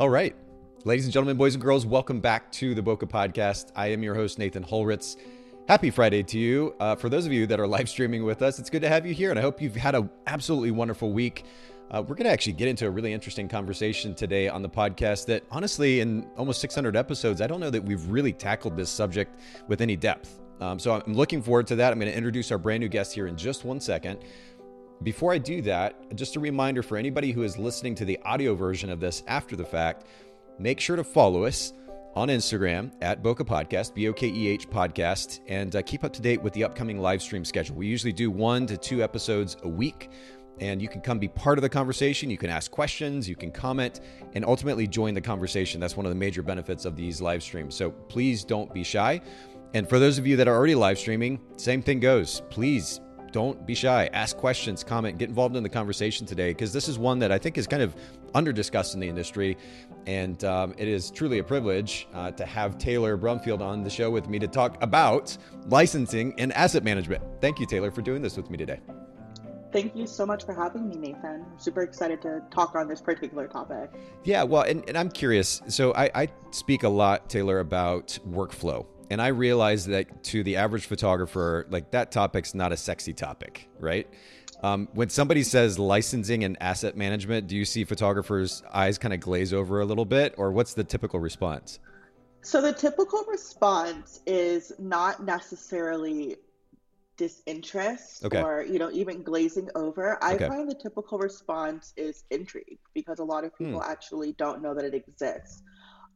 All right. Ladies and gentlemen, boys and girls, welcome back to the Bokeh Podcast. I am your host, Nathan Holritz. Happy Friday to you. Uh, for those of you that are live streaming with us, it's good to have you here, and I hope you've had an absolutely wonderful week. Uh, we're going to actually get into a really interesting conversation today on the podcast that, honestly, in almost 600 episodes, I don't know that we've really tackled this subject with any depth. Um, so I'm looking forward to that. I'm going to introduce our brand new guest here in just one second. Before I do that, just a reminder for anybody who is listening to the audio version of this after the fact make sure to follow us on Instagram at Bokeh Podcast, B O K E H Podcast, and uh, keep up to date with the upcoming live stream schedule. We usually do one to two episodes a week, and you can come be part of the conversation. You can ask questions, you can comment, and ultimately join the conversation. That's one of the major benefits of these live streams. So please don't be shy. And for those of you that are already live streaming, same thing goes. Please don't be shy. Ask questions, comment, get involved in the conversation today because this is one that I think is kind of under discussed in the industry. And um, it is truly a privilege uh, to have Taylor Brumfield on the show with me to talk about licensing and asset management. Thank you, Taylor, for doing this with me today. Thank you so much for having me, Nathan. I'm super excited to talk on this particular topic. Yeah, well, and, and I'm curious. So I, I speak a lot, Taylor, about workflow and I realize that to the average photographer, like that topic's not a sexy topic, right? Um, when somebody says licensing and asset management, do you see photographers' eyes kind of glaze over a little bit, or what's the typical response? So the typical response is not necessarily disinterest okay. or you know even glazing over i okay. find the typical response is intrigue because a lot of people hmm. actually don't know that it exists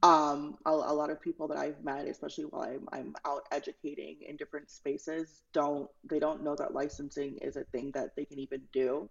um, a, a, lot of people that I've met, especially while I'm, I'm out educating in different spaces, don't they don't know that licensing is a thing that they can even do.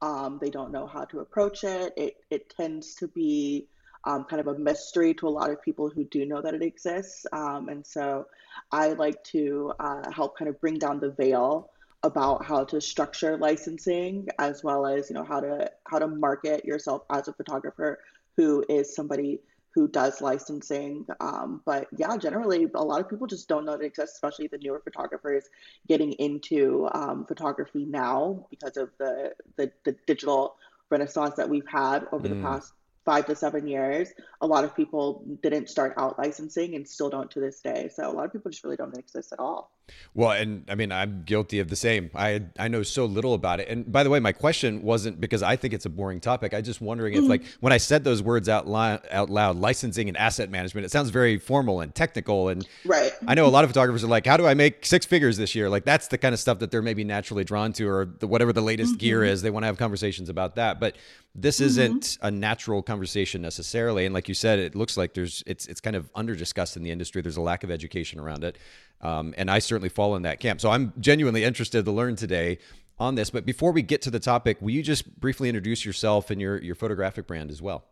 Um, they don't know how to approach it. It it tends to be um, kind of a mystery to a lot of people who do know that it exists. Um, and so I like to uh, help kind of bring down the veil about how to structure licensing as well as you know how to how to market yourself as a photographer who is somebody who does licensing. Um, but yeah, generally, a lot of people just don't know it exists, especially the newer photographers getting into um, photography now because of the, the, the digital renaissance that we've had over mm. the past five to seven years. A lot of people didn't start out licensing and still don't to this day. So a lot of people just really don't exist at all. Well, and I mean, I'm guilty of the same. I I know so little about it. And by the way, my question wasn't because I think it's a boring topic. I just wondering mm-hmm. if, like, when I said those words out loud, out loud, licensing and asset management, it sounds very formal and technical. And right, I know a lot of photographers are like, "How do I make six figures this year?" Like, that's the kind of stuff that they're maybe naturally drawn to, or the, whatever the latest mm-hmm. gear is. They want to have conversations about that. But this mm-hmm. isn't a natural conversation necessarily. And like you said, it looks like there's it's it's kind of under discussed in the industry. There's a lack of education around it. Um, and I certainly fall in that camp. So I'm genuinely interested to learn today on this. But before we get to the topic, will you just briefly introduce yourself and your, your photographic brand as well?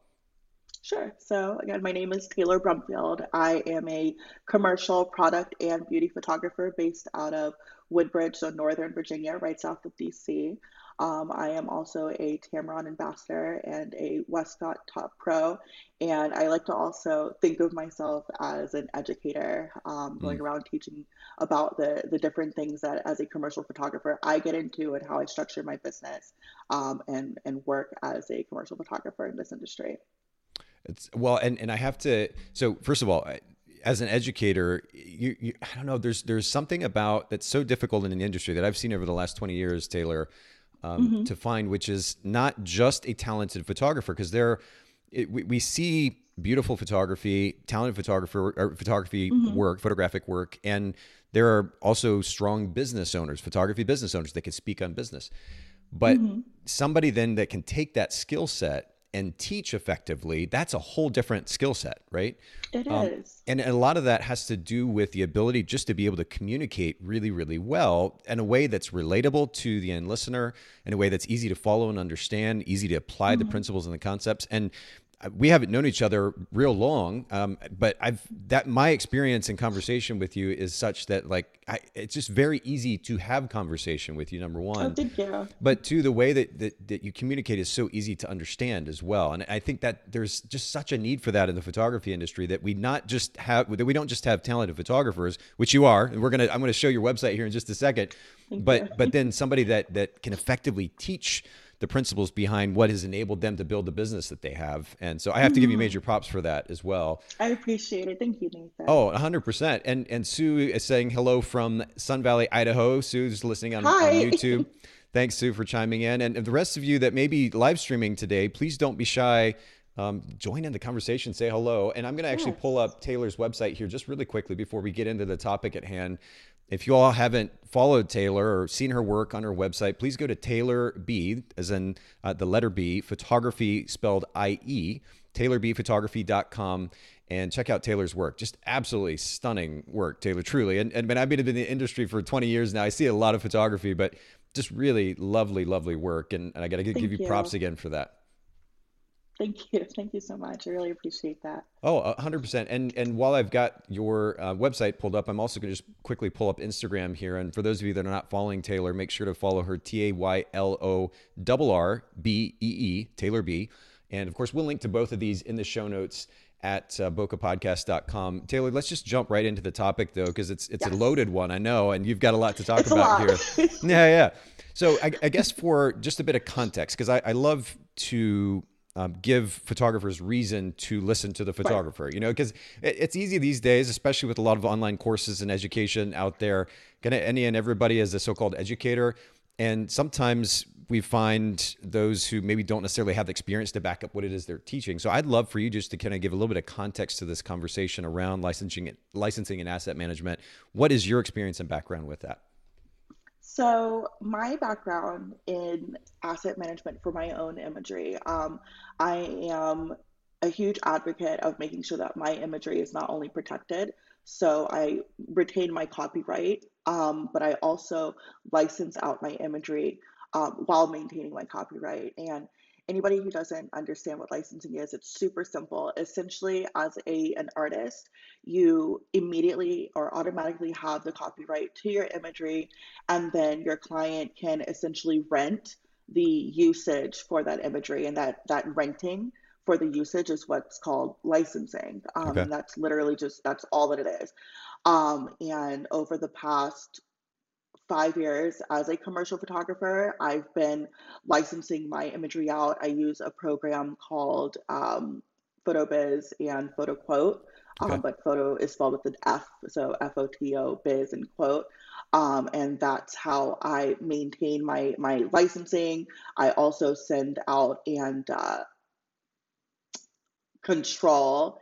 Sure. So, again, my name is Taylor Brumfield. I am a commercial product and beauty photographer based out of Woodbridge, so Northern Virginia, right south of DC. Um, I am also a Tamron ambassador and a Westcott Top Pro. And I like to also think of myself as an educator, um, going mm. around teaching about the, the different things that, as a commercial photographer, I get into and how I structure my business um, and, and work as a commercial photographer in this industry. It's well, and, and I have to. So, first of all, as an educator, you, you, I don't know. There's there's something about that's so difficult in the industry that I've seen over the last 20 years, Taylor, um, mm-hmm. to find, which is not just a talented photographer, because there, it, we, we, see beautiful photography, talented photographer, or photography mm-hmm. work, photographic work, and there are also strong business owners, photography business owners that can speak on business. But mm-hmm. somebody then that can take that skill set and teach effectively, that's a whole different skill set, right? It um, is. And a lot of that has to do with the ability just to be able to communicate really, really well in a way that's relatable to the end listener, in a way that's easy to follow and understand, easy to apply mm-hmm. the principles and the concepts. And we haven't known each other real long, um, but I've that my experience in conversation with you is such that like I, it's just very easy to have conversation with you. Number one, oh, thank you. But two, the way that, that that you communicate is so easy to understand as well, and I think that there's just such a need for that in the photography industry that we not just have that we don't just have talented photographers, which you are. And we're gonna I'm gonna show your website here in just a second, thank but you. but then somebody that that can effectively teach the principles behind what has enabled them to build the business that they have. And so I have to give you mm-hmm. major props for that as well. I appreciate it. Thank you, Nathan. Oh, 100%. And and Sue is saying hello from Sun Valley, Idaho. Sue's listening on, on YouTube. Thanks, Sue, for chiming in. And the rest of you that may be live streaming today, please don't be shy. Um, join in the conversation, say hello. And I'm going to actually pull up Taylor's website here just really quickly before we get into the topic at hand. If you all haven't followed Taylor or seen her work on her website, please go to Taylor B, as in uh, the letter B, photography spelled I E, taylorbphotography.com, and check out Taylor's work. Just absolutely stunning work, Taylor, truly. And, and I've been in the industry for 20 years now. I see a lot of photography, but just really lovely, lovely work. And, and I got to give you, you props again for that. Thank you. Thank you so much. I really appreciate that. Oh, 100%. And and while I've got your uh, website pulled up, I'm also going to just quickly pull up Instagram here. And for those of you that are not following Taylor, make sure to follow her T A Y L O R R B E E, Taylor B. And of course, we'll link to both of these in the show notes at uh, bokehpodcast.com. Taylor, let's just jump right into the topic though, because it's it's yes. a loaded one, I know, and you've got a lot to talk it's about here. yeah, yeah. So I, I, guess for just a bit of context, because I, I love to um, give photographers reason to listen to the photographer right. you know because it, it's easy these days especially with a lot of online courses and education out there gonna any and everybody as a so-called educator and sometimes we find those who maybe don't necessarily have the experience to back up what it is they're teaching. So i'd love for you just to kind of give a little bit of context to this conversation around licensing licensing and asset management. What is your experience and background with that so, my background in asset management for my own imagery, um, I am a huge advocate of making sure that my imagery is not only protected, so I retain my copyright, um, but I also license out my imagery um, while maintaining my copyright. And anybody who doesn't understand what licensing is, it's super simple. Essentially, as a an artist, you immediately or automatically have the copyright to your imagery, and then your client can essentially rent the usage for that imagery, and that that renting for the usage is what's called licensing. Um, okay. That's literally just that's all that it is. Um, and over the past five years as a commercial photographer. I've been licensing my imagery out. I use a program called um, fotoBiz and fotoQuote, um, okay. um, but photo is spelled with an F, so F O T O biz and quote. Um, and that's how I maintain my my licensing. I also send out and uh, control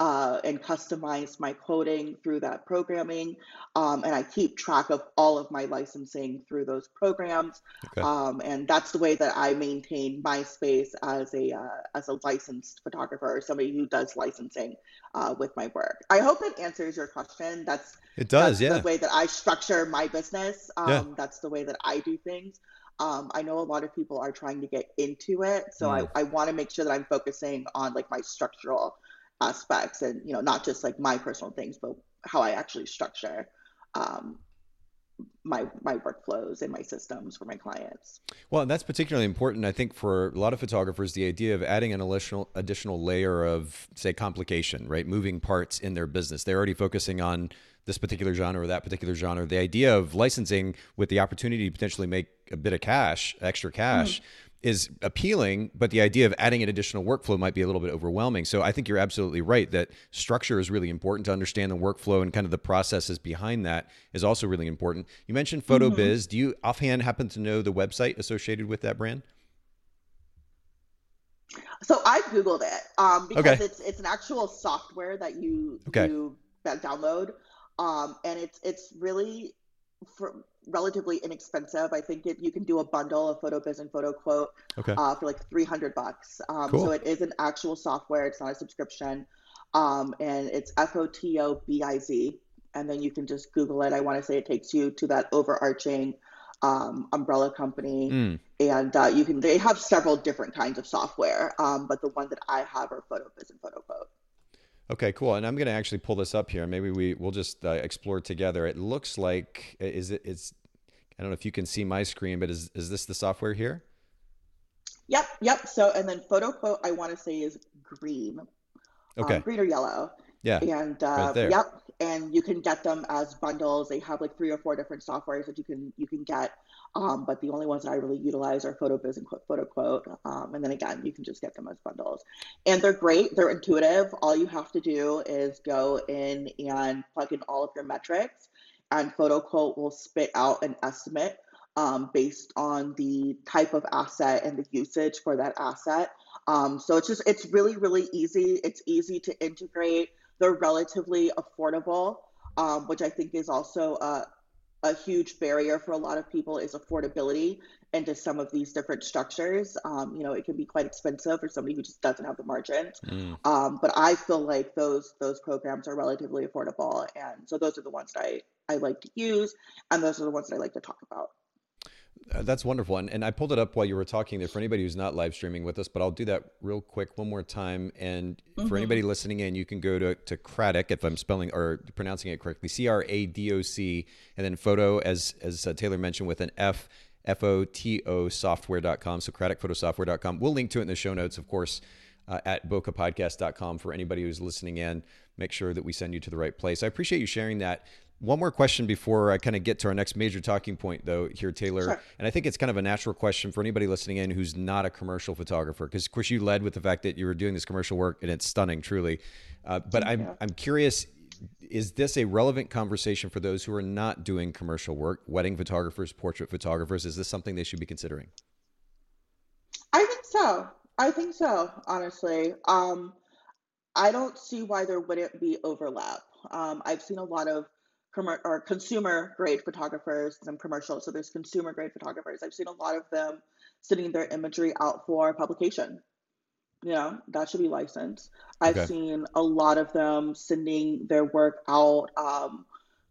uh, and customize my coding through that programming. Um, and I keep track of all of my licensing through those programs. Okay. Um, and that's the way that I maintain my space as a uh, as a licensed photographer or somebody who does licensing uh, with my work. I hope it answers your question. That's it does, that's yeah. The way that I structure my business. Um, yeah. That's the way that I do things. Um, I know a lot of people are trying to get into it, so mm. I, I want to make sure that I'm focusing on like my structural aspects and you know not just like my personal things but how i actually structure um, my my workflows and my systems for my clients. Well that's particularly important i think for a lot of photographers the idea of adding an additional additional layer of say complication right? Moving parts in their business. They're already focusing on this particular genre or that particular genre. The idea of licensing with the opportunity to potentially make a bit of cash extra cash mm-hmm is appealing, but the idea of adding an additional workflow might be a little bit overwhelming. So I think you're absolutely right that structure is really important to understand the workflow and kind of the processes behind that is also really important. You mentioned fotoBiz. Mm-hmm. Do you offhand happen to know the website associated with that brand? So I googled it um, because okay. it's it's an actual software that you okay. you download, um, and it's it's really for relatively inexpensive. I think it, you can do a bundle of fotoBiz and fotoQuote okay. uh, for like 300 bucks. Um, cool. So it is an actual software. It's not a subscription. Um, and it's F O T O B I Z. And then you can just Google it. I want to say it takes you to that overarching um, umbrella company. Mm. And uh, you can, they have several different kinds of software. Um, but the one that I have are fotoBiz and fotoQuote. Okay, cool. And I'm going to actually pull this up here. Maybe we we'll just uh, explore together. It looks like is it it's I don't know if you can see my screen, but is is this the software here? Yep, yep. So and then photo quote I want to say is green. Okay. Um, green or yellow. Yeah. And uh, right yep, and you can get them as bundles. They have like three or four different softwares that you can you can get. Um, but the only ones that I really utilize are fotoBiz and fotoQuote. Um, and then again, you can just get them as bundles. And they're great. They're intuitive. All you have to do is go in and plug in all of your metrics, and fotoQuote will spit out an estimate um, based on the type of asset and the usage for that asset. Um, so it's just it's really really easy. It's easy to integrate. They're relatively affordable, um, which I think is also a, a huge barrier for a lot of people is affordability into some of these different structures. Um, you know, it can be quite expensive for somebody who just doesn't have the margins. Mm. Um, but I feel like those those programs are relatively affordable, and so those are the ones that I I like to use, and those are the ones that I like to talk about. Uh, that's wonderful. And, and I pulled it up while you were talking there for anybody who's not live streaming with us, but I'll do that real quick one more time. And mm-hmm. for anybody listening in, you can go to, to Cradoc, if I'm spelling or pronouncing it correctly, C R A D O C, and then photo, as, as uh, Taylor mentioned, with an F, F O T O software.com. So cradocphotosoftware.com. We'll link to it in the show notes, of course, uh, at bokehpodcast.com for anybody who's listening in. Make sure that we send you to the right place. I appreciate you sharing that. One more question before I kind of get to our next major talking point, though, here, Taylor. Sure. And I think it's kind of a natural question for anybody listening in who's not a commercial photographer, because of course you led with the fact that you were doing this commercial work, and it's stunning, truly. Uh, but I'm I'm curious, is this a relevant conversation for those who are not doing commercial work, wedding photographers, portrait photographers? Is this something they should be considering? I think so. I think so. Honestly, um, I don't see why there wouldn't be overlap. Um, I've seen a lot of or consumer grade photographers, some commercial. So there's consumer grade photographers. I've seen a lot of them sending their imagery out for publication. You know, that should be licensed. I've okay. seen a lot of them sending their work out um,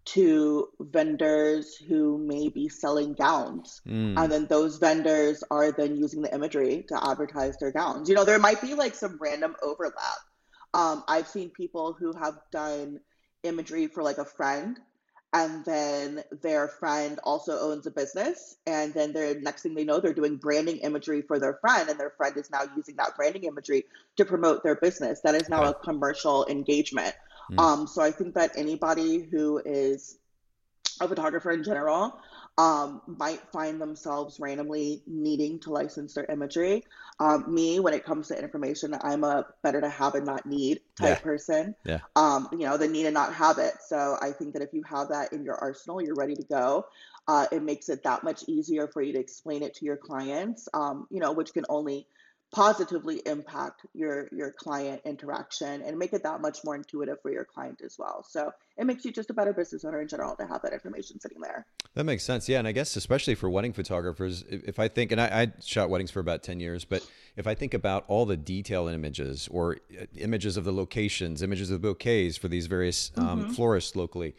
to vendors who may be selling gowns. Mm. And then those vendors are then using the imagery to advertise their gowns. You know, there might be like some random overlap. Um, I've seen people who have done imagery for like a friend and then their friend also owns a business and then the next thing they know they're doing branding imagery for their friend and their friend is now using that branding imagery to promote their business that is now okay. a commercial engagement mm. um, so i think that anybody who is a photographer in general um, might find themselves randomly needing to license their imagery. Um, me, when it comes to information, I'm a better to have and not need type yeah. person. Yeah. Um, you know, the need and not have it. So I think that if you have that in your arsenal, you're ready to go. Uh, it makes it that much easier for you to explain it to your clients. Um, you know, which can only positively impact your your client interaction and make it that much more intuitive for your client as well. So it makes you just a better business owner in general to have that information sitting there. That makes sense. Yeah and i guess especially for wedding photographers if i think and i, I shot weddings for about 10 years but if i think about all the detail images or uh, images of the locations images of the bouquets for these various um, mm-hmm. florists locally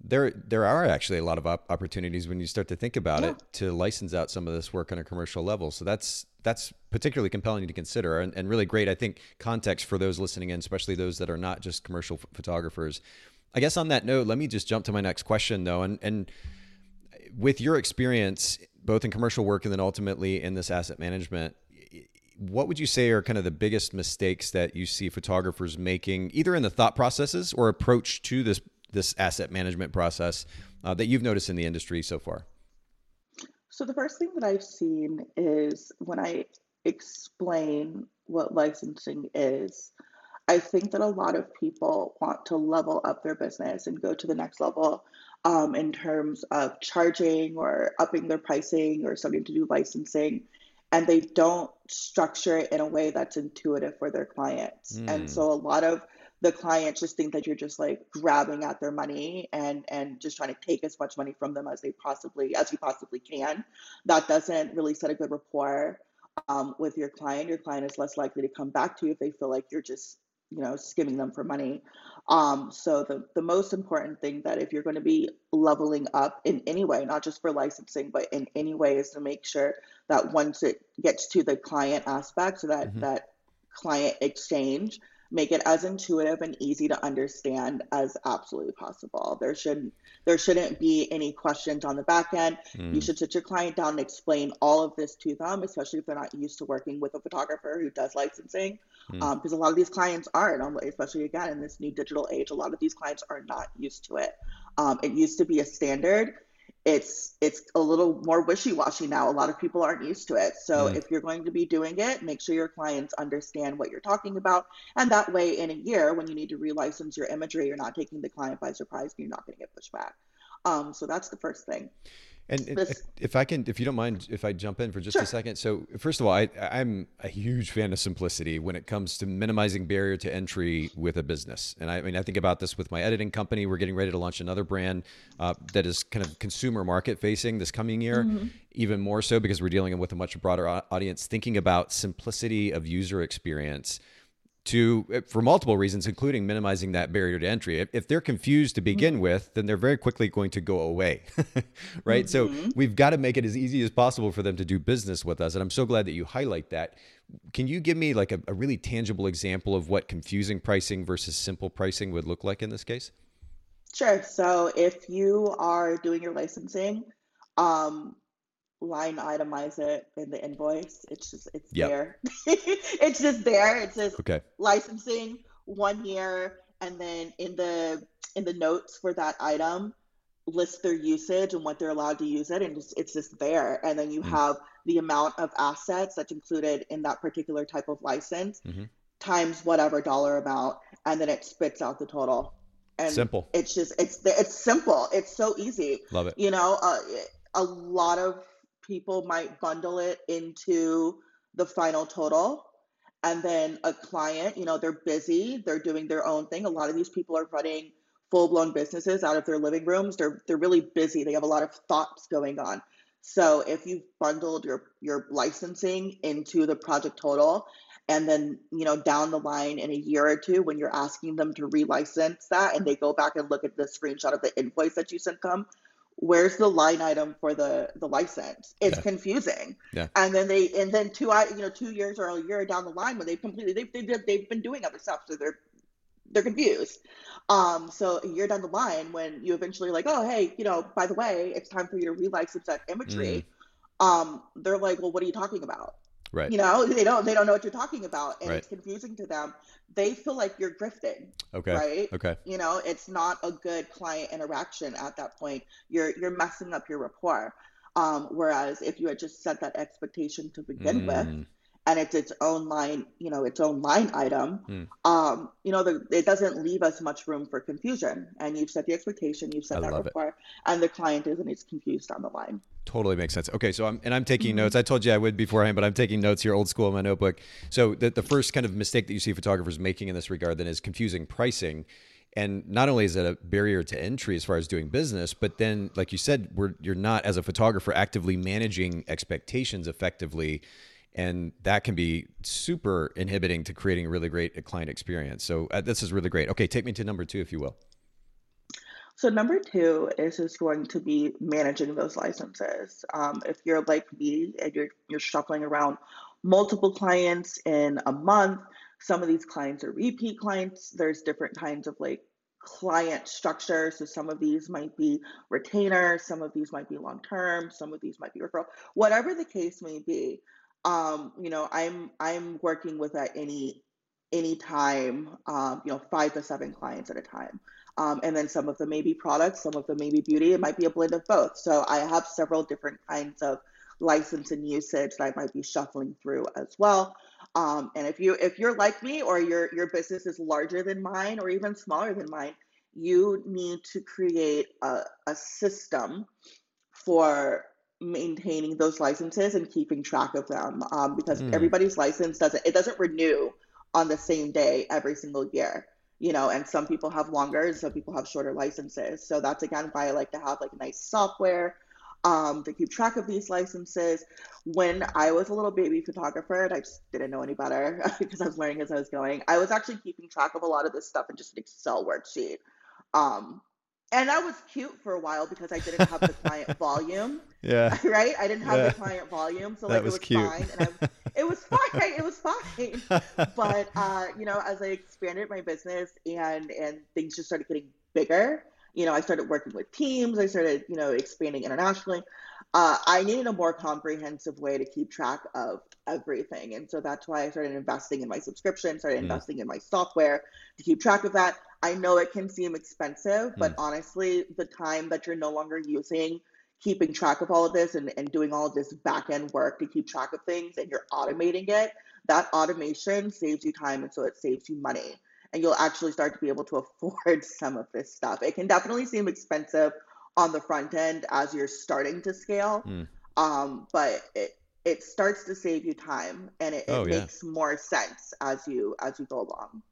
there there are actually a lot of op- opportunities when you start to think about yeah. it to license out some of this work on a commercial level so that's that's particularly compelling to consider and, and really great i think context for those listening in especially those that are not just commercial f- photographers i guess on that note let me just jump to my next question though and and with your experience both in commercial work and then ultimately in this asset management what would you say are kind of the biggest mistakes that you see photographers making either in the thought processes or approach to this this asset management process uh, that you've noticed in the industry so far? So, the first thing that I've seen is when I explain what licensing is, I think that a lot of people want to level up their business and go to the next level um, in terms of charging or upping their pricing or starting to do licensing. And they don't structure it in a way that's intuitive for their clients. Mm. And hmm. so a lot of the clients just think that you're just like grabbing at their money and and just trying to take as much money from them as they possibly as you possibly can. That doesn't really set a good rapport um, with your client. Your client is less likely to come back to you if they feel like you're just you know skimming them for money. Um, so the, the most important thing that if you're going to be leveling up in any way not just for licensing but in any way is to make sure that once it gets to the client aspect so that mm-hmm. that client exchange make it as intuitive and easy to understand as absolutely possible. There shouldn't there shouldn't be any questions on the back end. Mm. You should sit your client down and explain all of this to them, especially if they're not used to working with a photographer who does licensing, because mm. um, a lot of these clients aren't. Especially again in this new digital age, a lot of these clients are not used to it. Um, it used to be a standard it's it's a little more wishy-washy now. A lot of people aren't used to it. So mm. if you're going to be doing it, make sure your clients understand what you're talking about. And that way in a year when you need to relicense your imagery, you're not taking the client by surprise and you're not going to get pushback. Um, so that's the first thing. And this, if I can, if you don't mind, if I jump in for just sure. a second. So, first of all, I, I'm a huge fan of simplicity when it comes to minimizing barrier to entry with a business. And I, I mean, I think about this with my editing company. We're getting ready to launch another brand uh, that is kind of consumer market facing this coming year, mm-hmm. even more so because we're dealing with a much broader audience. Thinking about simplicity of user experience to eh, for multiple reasons including minimizing that barrier to entry. If, if they're confused to begin mm-hmm. with then they're very quickly going to go away right? Mm-hmm. so we've got to make it as easy as possible for them to do business with us and i'm so glad that you highlight that. Can you give me like a, a really tangible example of what confusing pricing versus simple pricing would look like in this case? Sure. So if you are doing your licensing um, line itemize it in the invoice. It's just it's yep. there. it's just there. It says okay. licensing one year, and then in the in the notes for that item, list their usage and what they're allowed to use it, and just, it's just there. And then you mm have the amount of assets that's included in that particular type of license mm-hmm. times whatever dollar amount, and then it spits out the total. And simple. It's just it's it's simple. It's so easy. Love it. You know, uh, a lot of people might bundle it into the final total. And then a client you know they're busy they're doing their own thing. A lot of these people are running full-blown businesses out of their living rooms. They're they're really busy. They have a lot of thoughts going on. So if you've bundled your your licensing into the project total and then you know down the line in a year or two when you're asking them to relicense that and they go back and look at the screenshot of the invoice that you sent them where's the line item for the the license it's yeah. confusing yeah. and then they and then two i you know two years or a year down the line when they've completely they've, they've, they've been doing other stuff so they're they're confused um so a year down the line when you eventually like oh hey you know by the way it's time for you to relicense that imagery mm. um they're like well what are you talking about Right. You know, they don't they don't know what you're talking about and right. it's confusing to them. They feel like you're grifting. Okay. Right? Okay. You know, it's not a good client interaction at that point. You're you're messing up your rapport. Um, whereas if you had just set that expectation to begin mm. with and it's its own line, you know, its own line item, mm. um, you know, the, it doesn't leave us much room for confusion. And you've set the expectation, you've set I that rapport, it. and the client isn't as confused on the line. Totally makes sense. Okay, so I'm and I'm taking mm-hmm. notes. I told you I would beforehand, but I'm taking notes here, old school in my notebook. So the the first kind of mistake that you see photographers making in this regard then is confusing pricing. And not only is it a barrier to entry as far as doing business, but then, like you said, we're you're not as a photographer actively managing expectations effectively, and that can be super inhibiting to creating a really great client experience. So uh, this is really great. Okay, take me to number two, if you will. So number two is just going to be managing those licenses. Um, if you're like me and you're you're shuffling around multiple clients in a month, some of these clients are repeat clients. There's different kinds of like client structure. So some of these might be retainer, some of these might be long term, some of these might be referral. Whatever the case may be, um, you know, I'm I'm working with at any any time, um, you know, five to seven clients at a time. Um, and then some of them may be products, some of them may be beauty. It might be a blend of both. So I have several different kinds of license and usage that I might be shuffling through as well. Um, and if you if you're like me or your your business is larger than mine or even smaller than mine, you need to create a, a system for maintaining those licenses and keeping track of them um, because mm. everybody's license doesn't it doesn't renew on the same day every single year you know, and some people have longer, and some people have shorter licenses. So that's again why I like to have like nice software um, to keep track of these licenses. When I was a little baby photographer and I just didn't know any better because I was learning as I was going, I was actually keeping track of a lot of this stuff in just an Excel worksheet. Um, and that was cute for a while because I didn't have the client volume. Yeah. Right? I didn't have yeah. the client volume. So like was it was cute. fine. And I, it was fine. It was fine. But uh, you know, as I expanded my business and and things just started getting bigger, you know, I started working with teams, I started, you know, expanding internationally. Uh, I needed a more comprehensive way to keep track of everything. And so that's why I started investing in my subscription, started mm. investing in my software to keep track of that. I know it can seem expensive, but mm. honestly, the time that you're no longer using keeping track of all of this and, and doing all of this back end work to keep track of things and you're automating it, that automation saves you time and so it saves you money. And you'll actually start to be able to afford some of this stuff. It can definitely seem expensive on the front end as you're starting to scale. Mm. Um, but it, it starts to save you time and it, it oh, yeah. makes more sense as you as you go along.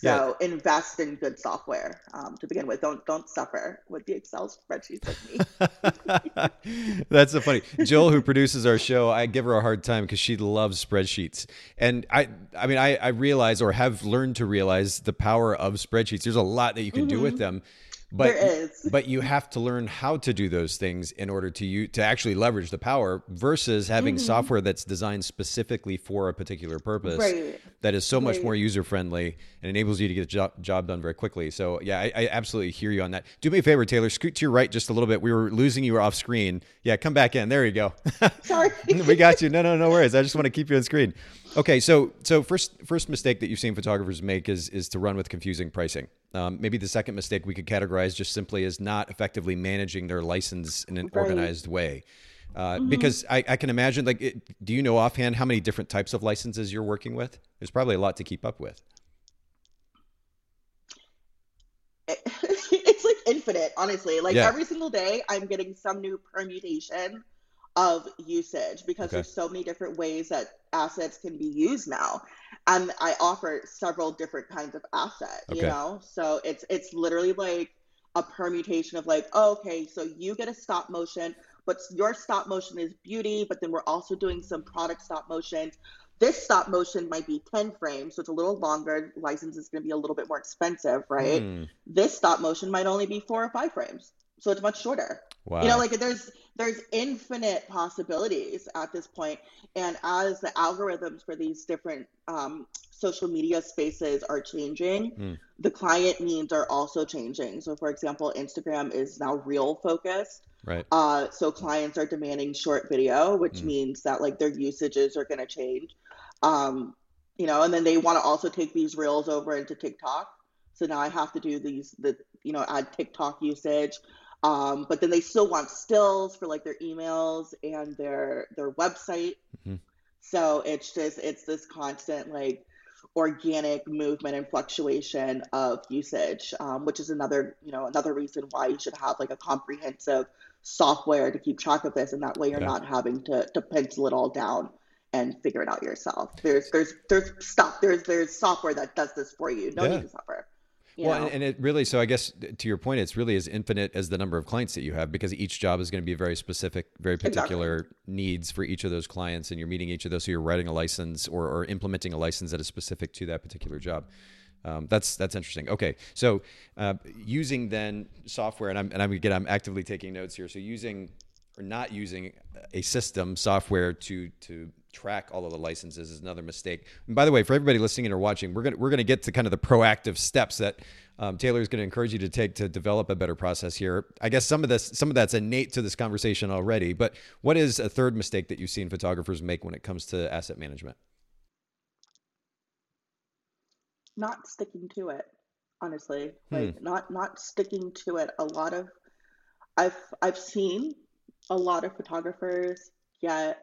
So yeah. invest in good software um, to begin with. Don't don't suffer with the Excel spreadsheets like me. That's so funny. Jill, who produces our show, I give her a hard time because she loves spreadsheets, and I I mean I I realize or have learned to realize the power of spreadsheets. There's a lot that you can mm-hmm. do with mm-hmm. them but there is. but you have to learn how to do those things in order to you to actually leverage the power versus having mm-hmm. software that's designed specifically for a particular purpose right. that is so much right. more user friendly and enables you to get the job, job done very quickly so yeah I, I, absolutely hear you on that do me a favor taylor scoot to your right just a little bit we were losing you off screen yeah come back in there you go sorry we got you no no no worries i just want to keep you on screen Okay, so so first first mistake that you've seen photographers make is is to run with confusing pricing. Um, maybe the second mistake we could categorize just simply as not effectively managing their license in an right. organized way. Uh, mm-hmm. Because I, I, can imagine, like, it, do you know offhand how many different types of licenses you're working with? There's probably a lot to keep up with. it's like infinite, honestly. Like yeah. every single day, I'm getting some new permutation of usage because okay. there's so many different ways that assets can be used now and i offer several different kinds of asset okay. you know so it's it's literally like a permutation of like oh, okay so you get a stop motion but your stop motion is beauty but then we're also doing some product stop motions this stop motion might be 10 frames so it's a little longer license is going to be a little bit more expensive right mm. this stop motion might only be four or five frames so it's much shorter wow. you know like there's there's infinite possibilities at this point. And as the algorithms for these different um, social media spaces are changing mm. the client needs are also changing. So for example instagram is now reel focused. Right. Uh, so clients are demanding short video which mm. means that like their usages are going to change. Um, you know and then they want to also take these reels over into tiktok. So now i have to do these the you know add tiktok usage um, but then they still want stills for like their emails and their their website. Mm-hmm. So it's just it's this constant like organic movement and fluctuation of usage, um, which is another you know another reason why you should have like a comprehensive software to keep track of this, and that way you're yeah. not having to to pencil it all down and figure it out yourself. There's there's there's stuff there's there's software that does this for you. No yeah. need to suffer well, and, and, it really, so I guess to your point, it's really as infinite as the number of clients that you have because each job is going to be very specific, very particular exactly. needs for each of those clients. And you're meeting each of those. So you're writing a license or, or implementing a license that is specific to that particular job. Um, that's that's interesting. Okay, so uh, using then software, and I'm and I'm again I'm actively taking notes here. So using or not using a system software to to track all of the licenses is another mistake. And by the way, for everybody listening or watching, we're gonna we're gonna get to kind of the proactive steps that um, Taylor is going to encourage you to take to develop a better process here. I guess some of this some of that's innate to this conversation already. But what is a third mistake that you've seen photographers make when it comes to asset management? Not sticking to it, honestly. Hmm. Like not not sticking to it. A lot of I've I've seen a lot of photographers get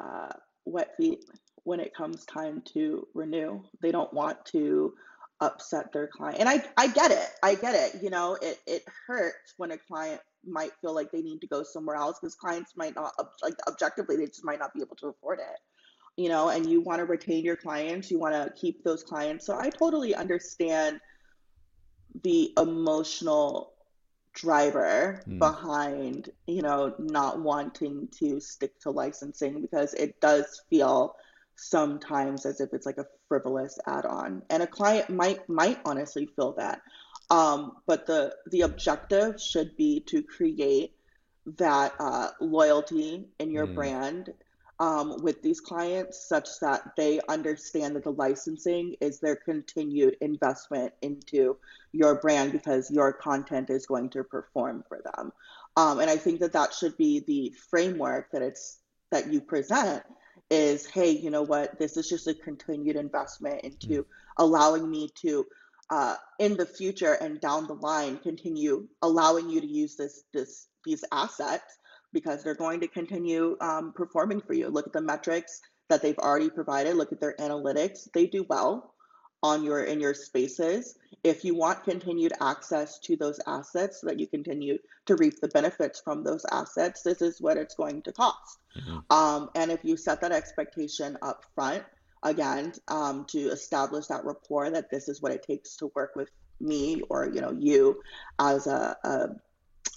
uh, wet feet when it comes time to renew. They don't want to upset their client. And I, I get it. I get it. You know, it, it hurts when a client might feel like they need to go somewhere else because clients might not, like objectively, they just might not be able to afford it. You know, and you want to retain your clients, you want to keep those clients. So I totally understand the emotional driver mm. behind you know not wanting to stick to licensing because it does feel sometimes as if it's like a frivolous add-on and a client might might honestly feel that um, but the the objective should be to create that uh, loyalty in your mm. brand um, with these clients such that they understand that the licensing is their continued investment into your brand because your content is going to perform for them. Um, and I think that that should be the framework that it's that you present is, hey, you know what? This is just a continued investment into mm. allowing me to uh, in the future and down the line continue allowing you to use this this these assets because they're going to continue um, performing for you. Look at the metrics that they've already provided. Look at their analytics; they do well on your in your spaces. If you want continued access to those assets so that you continue to reap the benefits from those assets, this is what it's going to cost. Mm-hmm. Um, and if you set that expectation up front, again, um, to establish that rapport that this is what it takes to work with me or you know you as a, a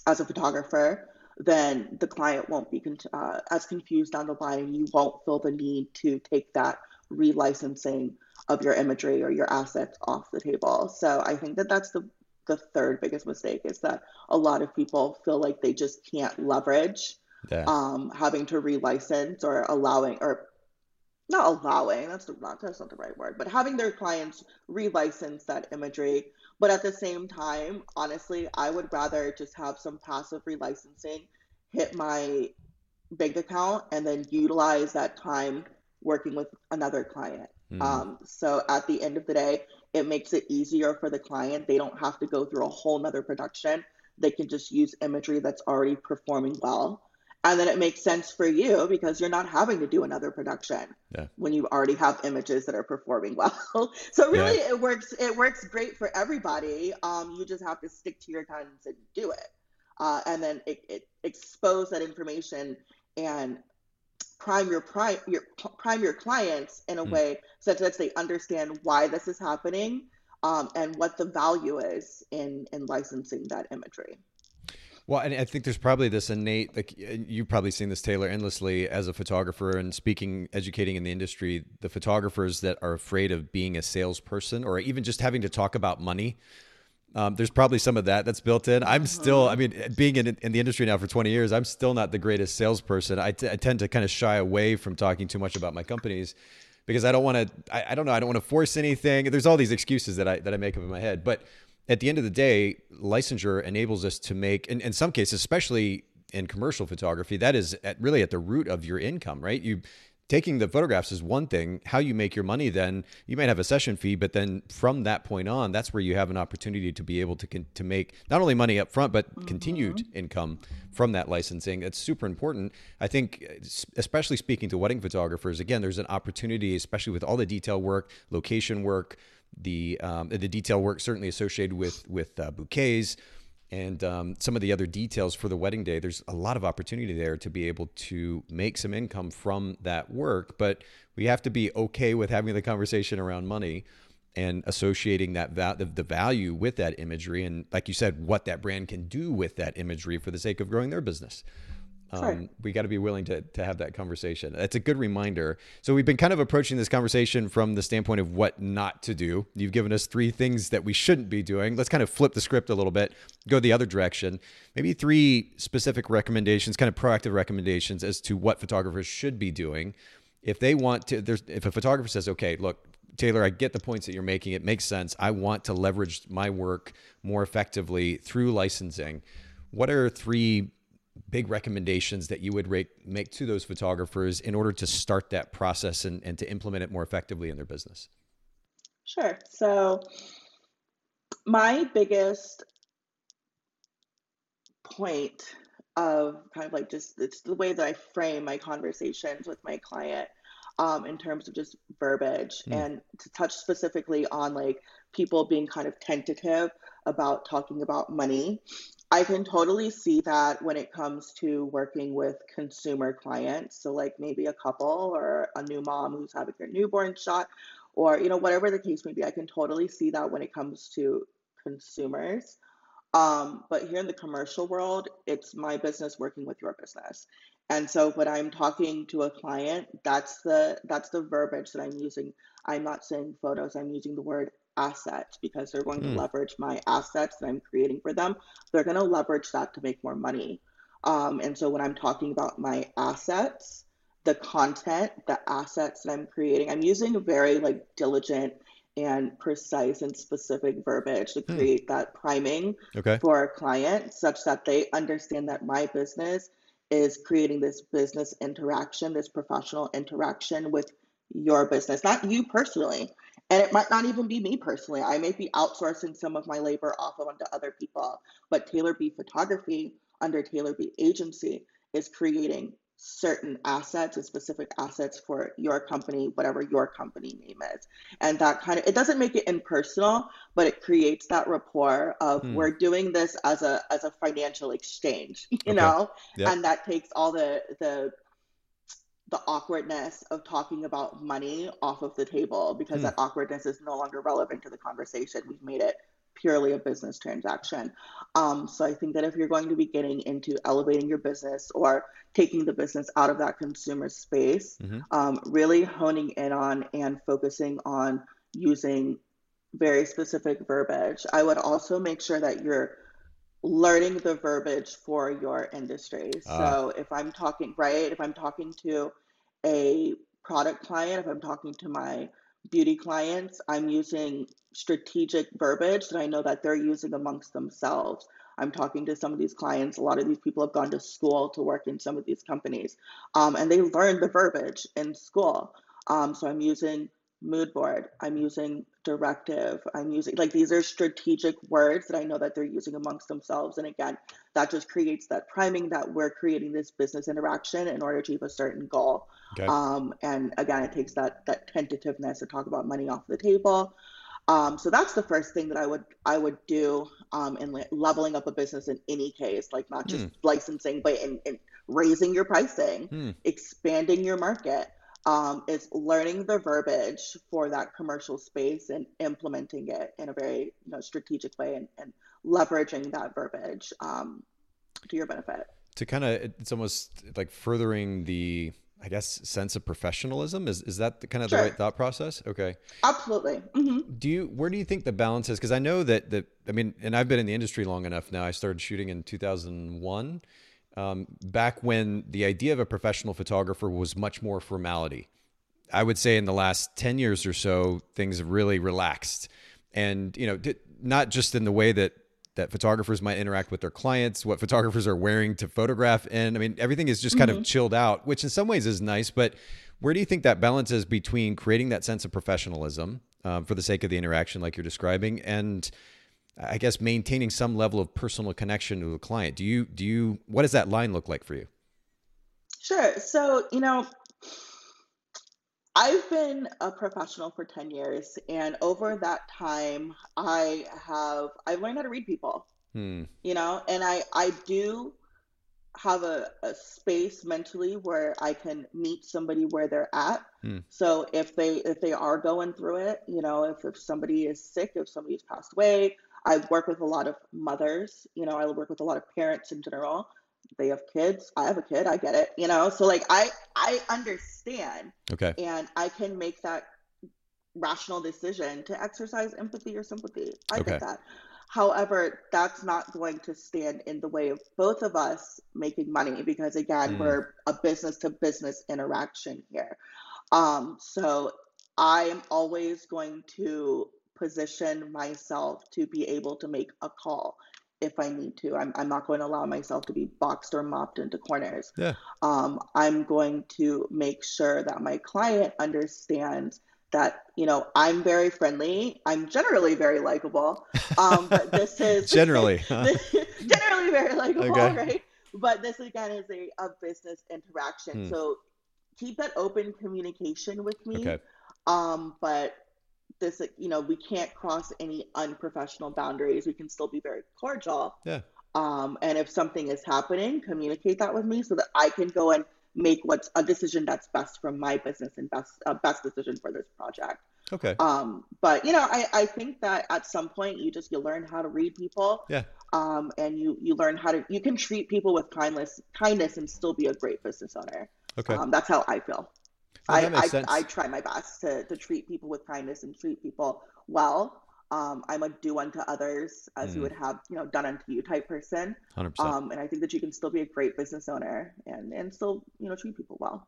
as a photographer then the client won't be con- uh, as confused down the line and you won't feel the need to take that relicensing of your imagery or your assets off the table. So I think that that's the the third biggest mistake is that a lot of people feel like they just can't leverage yeah. um, having to relicense or allowing or not allowing that's the, not that's not the right word but having their clients relicense that imagery but at the same time honestly i would rather just have some passive relicensing hit my bank account and then utilize that time working with another client Mm. Um, so at the end of the day, it makes it easier for the client. They don't have to go through a whole nother production. They can just use imagery that's already performing well. And then it makes sense for you because you're not having to do another production yeah. when you already have images that are performing well. so really yeah. it works it works great for everybody. Um, you just have to stick to your guns and do it. Uh, and then it, it expose that information and prime your prime your prime your clients in a mm. way such that they understand why this is happening um, and what the value is in in licensing that imagery. Well, and I think there's probably this innate, like you've probably seen this, Taylor, endlessly as a photographer and speaking, educating in the industry, the photographers that are afraid of being a salesperson or even just having to talk about money um, there's probably some of that that's built in. I'm still, I mean, being in, in the industry now for 20 years, I'm still not the greatest salesperson. I, t- I tend to kind of shy away from talking too much about my companies because I don't want to, I, I, don't know, I don't want to force anything. There's all these excuses that I, that I make up in my head. But at the end of the day, licensure enables us to make, in, in some cases, especially in commercial photography, that is at, really at the root of your income, right? You taking the photographs is one thing how you make your money then you might have a session fee but then from that point on that's where you have an opportunity to be able to to make not only money up front but mm-hmm. continued income from that licensing it's super important i think especially speaking to wedding photographers again there's an opportunity especially with all the detail work location work the um, the detail work certainly associated with with uh, bouquets and um, some of the other details for the wedding day. There's a lot of opportunity there to be able to make some income from that work but we have to be okay with having the conversation around money and associating that va- the value with that imagery and like you said what that brand can do with that imagery for the sake of growing their business um, we got to be willing to, to have that conversation. That's a good reminder. So we've been kind of approaching this conversation from the standpoint of what not to do. You've given us three things that we shouldn't be doing. Let's kind of flip the script a little bit, go the other direction. Maybe three specific recommendations, kind of proactive recommendations as to what photographers should be doing. If they want to, there's if a photographer says, okay, look, Taylor, I get the points that you're making. It makes sense. I want to leverage my work more effectively through licensing. What are three big recommendations that you would make to those photographers in order to start that process and, and to implement it more effectively in their business? Sure. So, my biggest point of kind of like just it's the way that I frame my conversations with my client um, in terms of just verbiage mm. and to touch specifically on like people being kind of tentative about talking about money. I can totally see that when it comes to working with consumer clients. So, like maybe a couple or a new mom who's having their newborn shot, or you know, whatever the case may be, I can totally see that when it comes to consumers. Um, but here in the commercial world, it's my business working with your business. And so when I'm talking to a client, that's the that's the verbiage that I'm using. I'm not saying photos, I'm using the word assets because they're going mm. to hmm. leverage my assets that I'm creating for them. They're going to leverage that to make more money. Um, and so when I'm talking about my assets, the content, the assets that I'm creating, I'm using a very like diligent and precise and specific verbiage to hmm. create mm. that priming okay. for a client such that they understand that my business is creating this business interaction, this professional interaction with your business, not you personally. And it might not even be me personally. I may be outsourcing some of my labor off of onto other people. But Taylor B Photography under Taylor B Agency is creating certain assets and specific assets for your company, whatever your company name is. And that kind of it doesn't make it impersonal, but it creates that rapport of hmm. we're doing this as a as a financial exchange, you okay. know? Yep. And that takes all the the the awkwardness of talking about money off of the table because hmm. that awkwardness is no longer relevant to the conversation. We've made it purely a business transaction. Um, so I think that if you're going to be getting into elevating your business or taking the business out of that consumer space, mm-hmm. um, really honing in on and focusing on using very specific verbiage. I would also make sure that you're learning the verbiage for your industry. Uh. So if I'm talking, right, if I'm talking to a product client, if I'm talking to my beauty clients, I'm using strategic verbiage that I know that they're using amongst themselves. I'm talking to some of these clients. A lot of these people have gone to school to work in some of these companies, um, and they learned the verbiage in school. Um, so I'm using mood board. I'm using directive. I'm using like these are strategic words that I know that they're using amongst themselves. And again, that just creates that priming that we're creating this business interaction in order to achieve a certain goal. Okay. Um, and again, it takes that that tentativeness to talk about money off the table. Um, so that's the first thing that I would I would do um, in leveling up a business in any case, like not just mm. licensing, but in, in raising your pricing, mm. expanding your market um, is learning the verbiage for that commercial space and implementing it in a very you know, strategic way and, and leveraging that verbiage um, to your benefit. To kind of, it's almost like furthering the, I guess, sense of professionalism. Is is that the, kind of sure. the right thought process? Okay. Absolutely. Mm-hmm. Do you? Where do you think the balance is? Because I know that that I mean, and I've been in the industry long enough now. I started shooting in 2001 um, back when the idea of a professional photographer was much more formality. I would say in the last 10 years or so, things have really relaxed. And, you know, not just in the way that that photographers might interact with their clients, what photographers are wearing to photograph in. I mean, everything is just kind mm-hmm. of chilled out, which in some ways is nice. But where do you think that balance is between creating that sense of professionalism um, for the sake of the interaction, like you're describing, and I guess maintaining some level of personal connection to the client. Do you do you what does that line look like for you? Sure. So, you know, I've been a professional for 10 years and over that time I have I've learned how to read people. Hmm. You know, and I I do have a, a space mentally where I can meet somebody where they're at. Hmm. So if they if they are going through it, you know, if, if somebody is sick, if somebody's passed away, I work with a lot of mothers, you know, I work with a lot of parents in general. They have kids. I have a kid. I get it, you know. So like I I understand. Okay. And I can make that rational decision to exercise empathy or sympathy. I okay. get that. However, that's not going to stand in the way of both of us making money because again, mm. we're a business to business interaction here. Um, so I am always going to position myself to be able to make a call if I need to. I'm, I'm not going to allow myself to be boxed or mopped into corners. Yeah. Um, I'm going to make sure that my client understands that you know I'm very friendly. I'm generally very likable. Um, but this is generally this, generally very likable, okay. right? But this again is a, a business interaction. Hmm. So keep that open communication with me. Okay. Um, but this you know we can't cross any unprofessional boundaries. We can still be very cordial. Yeah. Um and if something is happening communicate that with me so that i can go and make what's a decision that's best for my business and best uh, best decision for this project. Okay. Um but you know i i think that at some point you just you learn how to read people. Yeah. Um and you you learn how to you can treat people with kindness kindness and still be a great business owner. Okay. Um, that's how i feel I, I, I, try my best to, to treat people with kindness and treat people well. Um, I'm a do unto others as mm. you would have, you know, done unto you type person. 100%. Um, and I think that you can still be a great business owner and, and still, you know, treat people well.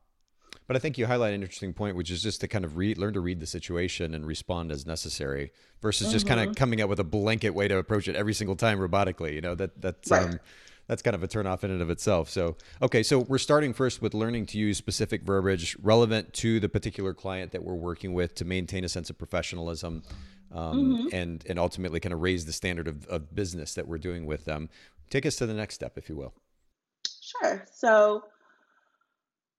But I think you highlight an interesting point, which is just to kind of read, learn to read the situation and respond as necessary, versus mm-hmm. just kind of coming up with a blanket way to approach it every single time robotically. You know that that's right. um, that's kind of a turnoff in and of itself. So, okay, so we're starting first with learning to use specific verbiage relevant to the particular client that we're working with to maintain a sense of professionalism, um, mm-hmm. and and ultimately kind of raise the standard of, of business that we're doing with them. Take us to the next step, if you will. Sure. So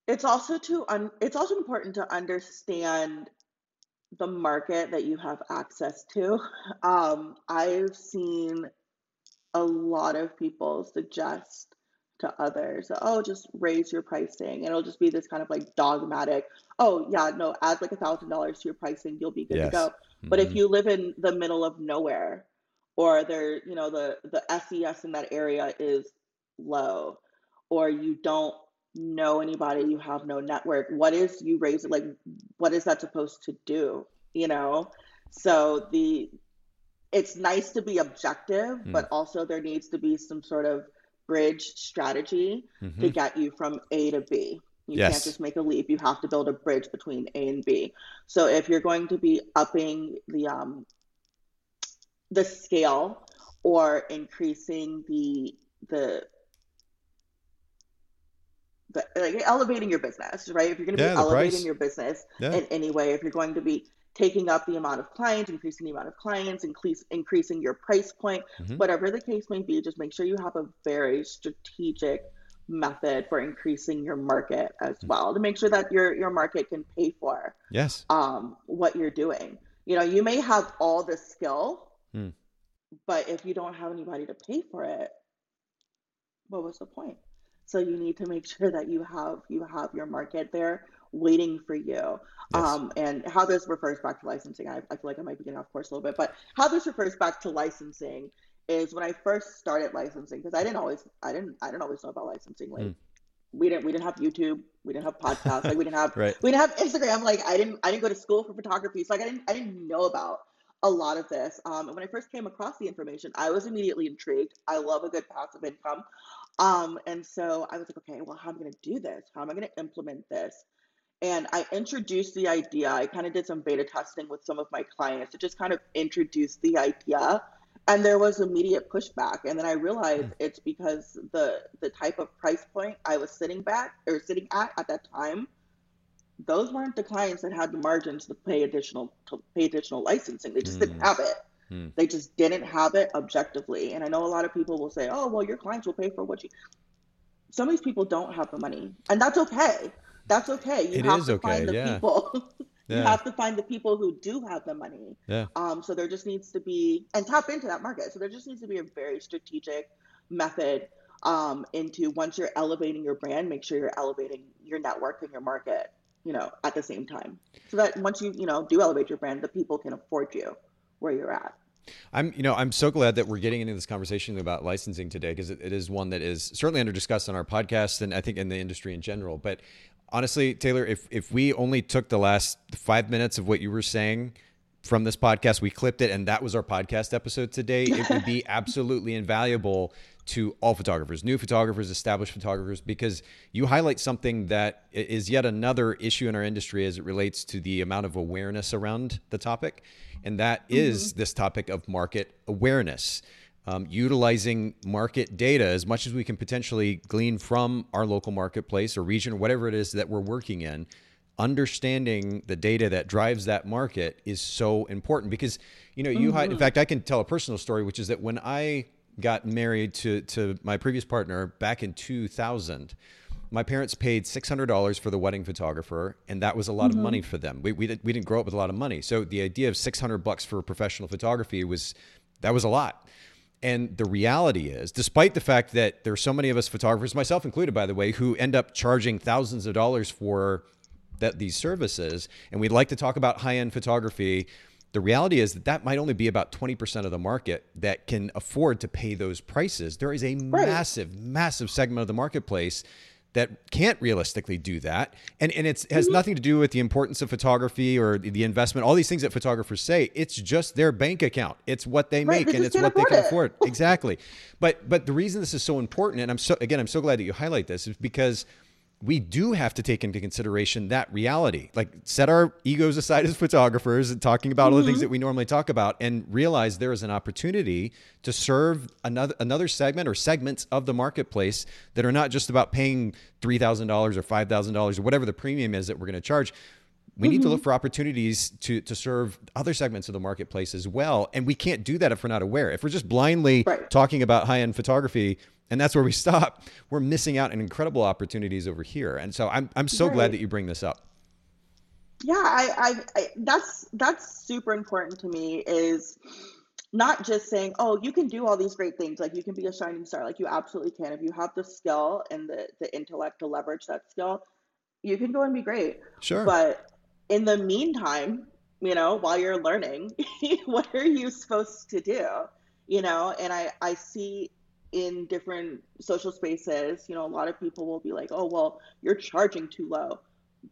it's also to un- it's also important to understand the market that you have access to. Um, I've seen a lot of people suggest to others, oh, just raise your pricing. And it'll just be this kind of like dogmatic, oh, yeah, no, add like a thousand dollars to your pricing, you'll be good yes. to go. Mm-hmm. But if mm-hmm. you live in the middle of nowhere or there, you know, the, the SES in that area is low or you don't know anybody, you have no network, what is you raising? Like, what is that supposed to do? You know? So the it's nice to be objective, mm. but also there needs to be some sort of bridge strategy mm-hmm. to get you from A to B. You yes. can't just make a leap. You have to build a bridge between A and B. So if you're going to be upping the um, the scale or increasing the the the, like elevating your business, right? If you're going to yeah, be elevating price. your business yeah. in any way, if you're going to be taking up the amount of clients, increasing the amount of clients, increase, increasing your price point, mm-hmm. whatever the case may be, just make sure you have a very strategic method for increasing your market as mm-hmm. well to make sure that your your market can pay for yes um what you're doing you know you may have all the skill mm. but if you don't have anybody to pay for it what was the point so you need to make sure that you have you have your market there waiting for you. Yes. Um, and how this refers back to licensing, I, I, feel like I might be getting off course a little bit, but how this refers back to licensing is when I first started licensing, because I didn't always, I didn't, I didn't always know about licensing. Like, mm. we didn't, we didn't have YouTube, we didn't have podcasts, like we didn't have, right. we didn't have Instagram. Like, I didn't, I didn't go to school for photography, so like I didn't, I didn't know about a lot of this. Um, and when I first came across the information, I was immediately intrigued. I love a good passive income. Um, and so I was like, okay, well, how am I going to do this? How am I going to implement this? And I introduced the idea. I kind of did some beta testing with some of my clients to just kind of introduce the idea. And there was immediate pushback. And then I realized mm. it's because the the type of price point I was sitting back or sitting at at that time, those weren't the clients that had the margins to pay additional to pay additional licensing. They just mm. didn't have it. Hmm. They just didn't have it objectively. And I know a lot of people will say, oh, well, your clients will pay for what you. Some of these people don't have the money. And that's okay. That's okay. You it have to okay. find the yeah. people. you yeah. have to find the people who do have the money. Yeah. Um, so there just needs to be, and tap into that market. So there just needs to be a very strategic method um, into once you're elevating your brand, make sure you're elevating your network and your market, you know, at the same time. So that once you, you know, do elevate your brand, the people can afford you where you're at. I'm, you know, I'm so glad that we're getting into this conversation about licensing today because it, it is one that is certainly under discussed on our podcast and I think in the industry in general. But honestly, Taylor, if if we only took the last five minutes of what you were saying from this podcast, we clipped it, and that was our podcast episode today, it would be absolutely invaluable to all photographers, new photographers, established photographers, because you highlight something that is yet another issue in our industry as it relates to the amount of awareness around the topic and that is mm-hmm. this topic of market awareness. Um, utilizing market data as much as we can potentially glean from our local marketplace or region or whatever it is that we're working in understanding the data that drives that market is so important because you know you mm-hmm. in fact i can tell a personal story which is that when i got married to to my previous partner back in 2000 my parents paid $600 for the wedding photographer and that was a lot mm-hmm. of money for them we, we, did, we didn't grow up with a lot of money so the idea of 600 bucks for professional photography was that was a lot and the reality is despite the fact that there's so many of us photographers myself included by the way who end up charging thousands of dollars for that these services and we'd like to talk about high-end photography the reality is that that might only be about 20% of the market that can afford to pay those prices there is a right. massive massive segment of the marketplace that can't realistically do that. And and it has mm-hmm. nothing to do with the importance of photography or the investment, all these things that photographers say. It's just their bank account. It's what they right, make and it's what they can it. afford. exactly. But but the reason this is so important, and I'm so again, I'm so glad that you highlight this, is because we do have to take into consideration that reality. Like set our egos aside as photographers and talking about mm-hmm. all the things mm-hmm. that we normally talk about and realize there is an opportunity to serve another another segment or segments of the marketplace that are not just about paying $3,000 or $5,000 or whatever the premium is that we're going to charge. We mm-hmm. need to look mm-hmm. for opportunities to to serve other segments of the marketplace as well. And we can't do that if we're not aware. If we're just blindly right. talking about high-end photography, and that's where we stop, we're missing out on incredible opportunities over here. And so I'm I'm so right. glad that you bring this up. Yeah, I, I, I that's that's super important to me is not just saying, oh, you can do all these great things, like you can be a shining star, like you absolutely can. If you have the skill and the, the intellect to leverage that skill, you can go and be great. Sure. But in the meantime, you know, while you're learning, what are you supposed to do? You know, and I, I see in different social spaces, you know, a lot of people will be like, "Oh, well, you're charging too low,"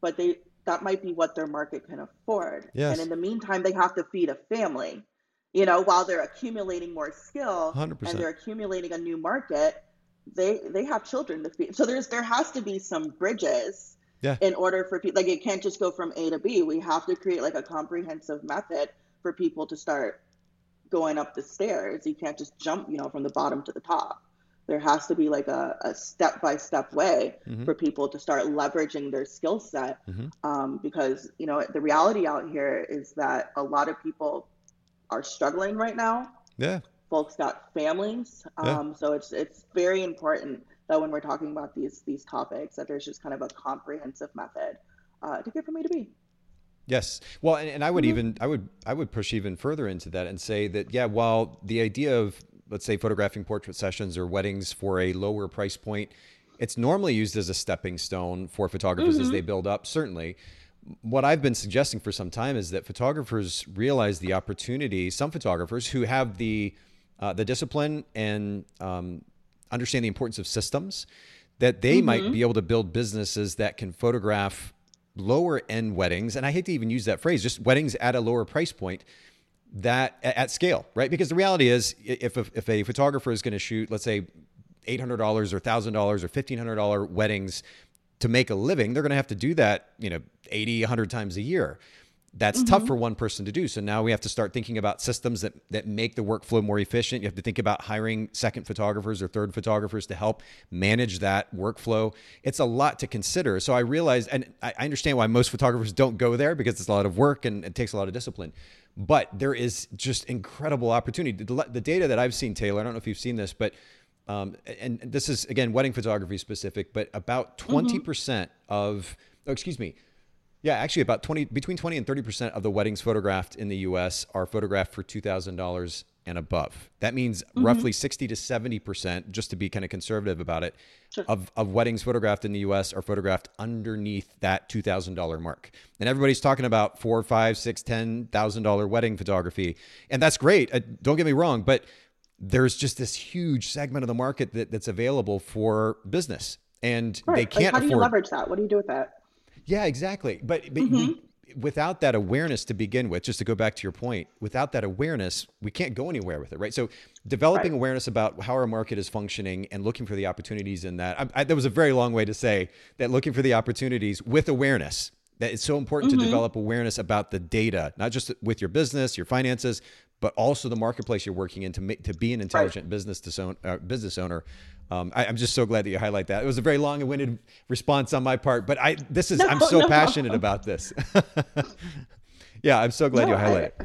but they that might be what their market can afford. Yes. And in the meantime, they have to feed a family. You know, while they're accumulating more skill 100%. and they're accumulating a new market, they they have children to feed. So there's there has to be some bridges yeah. in order for people. Like it can't just go from A to B. We have to create like a comprehensive method for people to start going up the stairs. You can't just jump, you know, from the bottom to the top. There has to be like a, a step-by-step way mm-hmm. for people to start leveraging their skill set. Mm-hmm. Um, because, you know, the reality out here is that a lot of people are struggling right now. Yeah. Folks got families. Um, yeah. So it's, it's very important that when we're talking about these, these topics, that there's just kind of a comprehensive method uh, to get from A to B. Yes. Well, and, and I would mm-hmm. even I would I would push even further into that and say that yeah, while the idea of let's say photographing portrait sessions or weddings for a lower price point, it's normally used as a stepping stone for photographers mm-hmm. as they build up. Certainly. What I've been suggesting for some time is that photographers realize the opportunity. Some photographers who have the uh, the discipline and um, understand the importance of systems, that they mm-hmm. might be able to build businesses that can photograph lower end weddings, and I hate to even use that phrase, just weddings at a lower price point that at scale, right? Because the reality is, if a, if a photographer is going to shoot, let's say, eight hundred dollars or thousand dollars or fifteen hundred dollar weddings to make a living, they're going to have to do that, you know, 80, 100 times a year that's mm-hmm. tough for one person to do. So now we have to start thinking about systems that that make the workflow more efficient. You have to think about hiring second photographers or third photographers to help manage that workflow. It's a lot to consider. So I realize, and I understand why most photographers don't go there because it's a lot of work and it takes a lot of discipline. But there is just incredible opportunity. The, the data that I've seen, Taylor, I don't know if you've seen this, but um, and this is again wedding photography specific, but about mm-hmm. twenty percent mm-hmm. of, oh, excuse me, yeah, actually, about twenty between twenty and thirty percent of the weddings photographed in the U.S. are photographed for two thousand dollars and above. That means mm-hmm. roughly sixty to seventy percent, just to be kind of conservative about it, sure. of of weddings photographed in the U.S. are photographed underneath that two thousand dollar mark. And everybody's talking about four, five, six, ten thousand dollar wedding photography, and that's great. Uh, don't get me wrong, but there's just this huge segment of the market that, that's available for business, and right. they can't. Like, how do you leverage that? What do you do with that? Yeah, exactly. But, but mm-hmm. we, without that awareness to begin with, just to go back to your point, without that awareness, we can't go anywhere with it, right? So, developing right. awareness about how our market is functioning and looking for the opportunities in that. I, I, that was a very long way to say that looking for the opportunities with awareness. That it's so important mm-hmm. to develop awareness about the data, not just with your business, your finances, but also the marketplace you're working in to to be an intelligent right. business to, uh, business owner um, I, am just so glad that you highlight that. It was a very long and winded response on my part, but I this is no, I'm so no. passionate about this. yeah, I'm so glad no, you highlight it.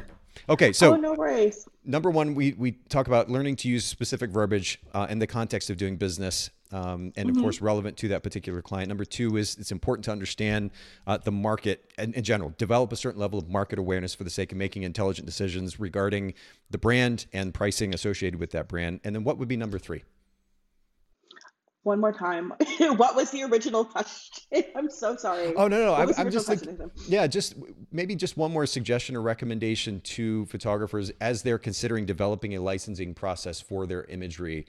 Okay, so oh, no worries. Number one, we we talk about learning to use specific verbiage uh, in the context of doing business, um, and mm-hmm. of course relevant to that particular client. Number two is it's important to understand uh, the market and in general, develop a certain level of market awareness for the sake of making intelligent decisions regarding the brand and pricing associated with that brand. And then what would be number three? One more time. what was the original question? I'm so sorry. Oh no, no, I'm, I'm just like, yeah, just maybe just one more suggestion or recommendation to photographers as they're considering developing a licensing process for their imagery.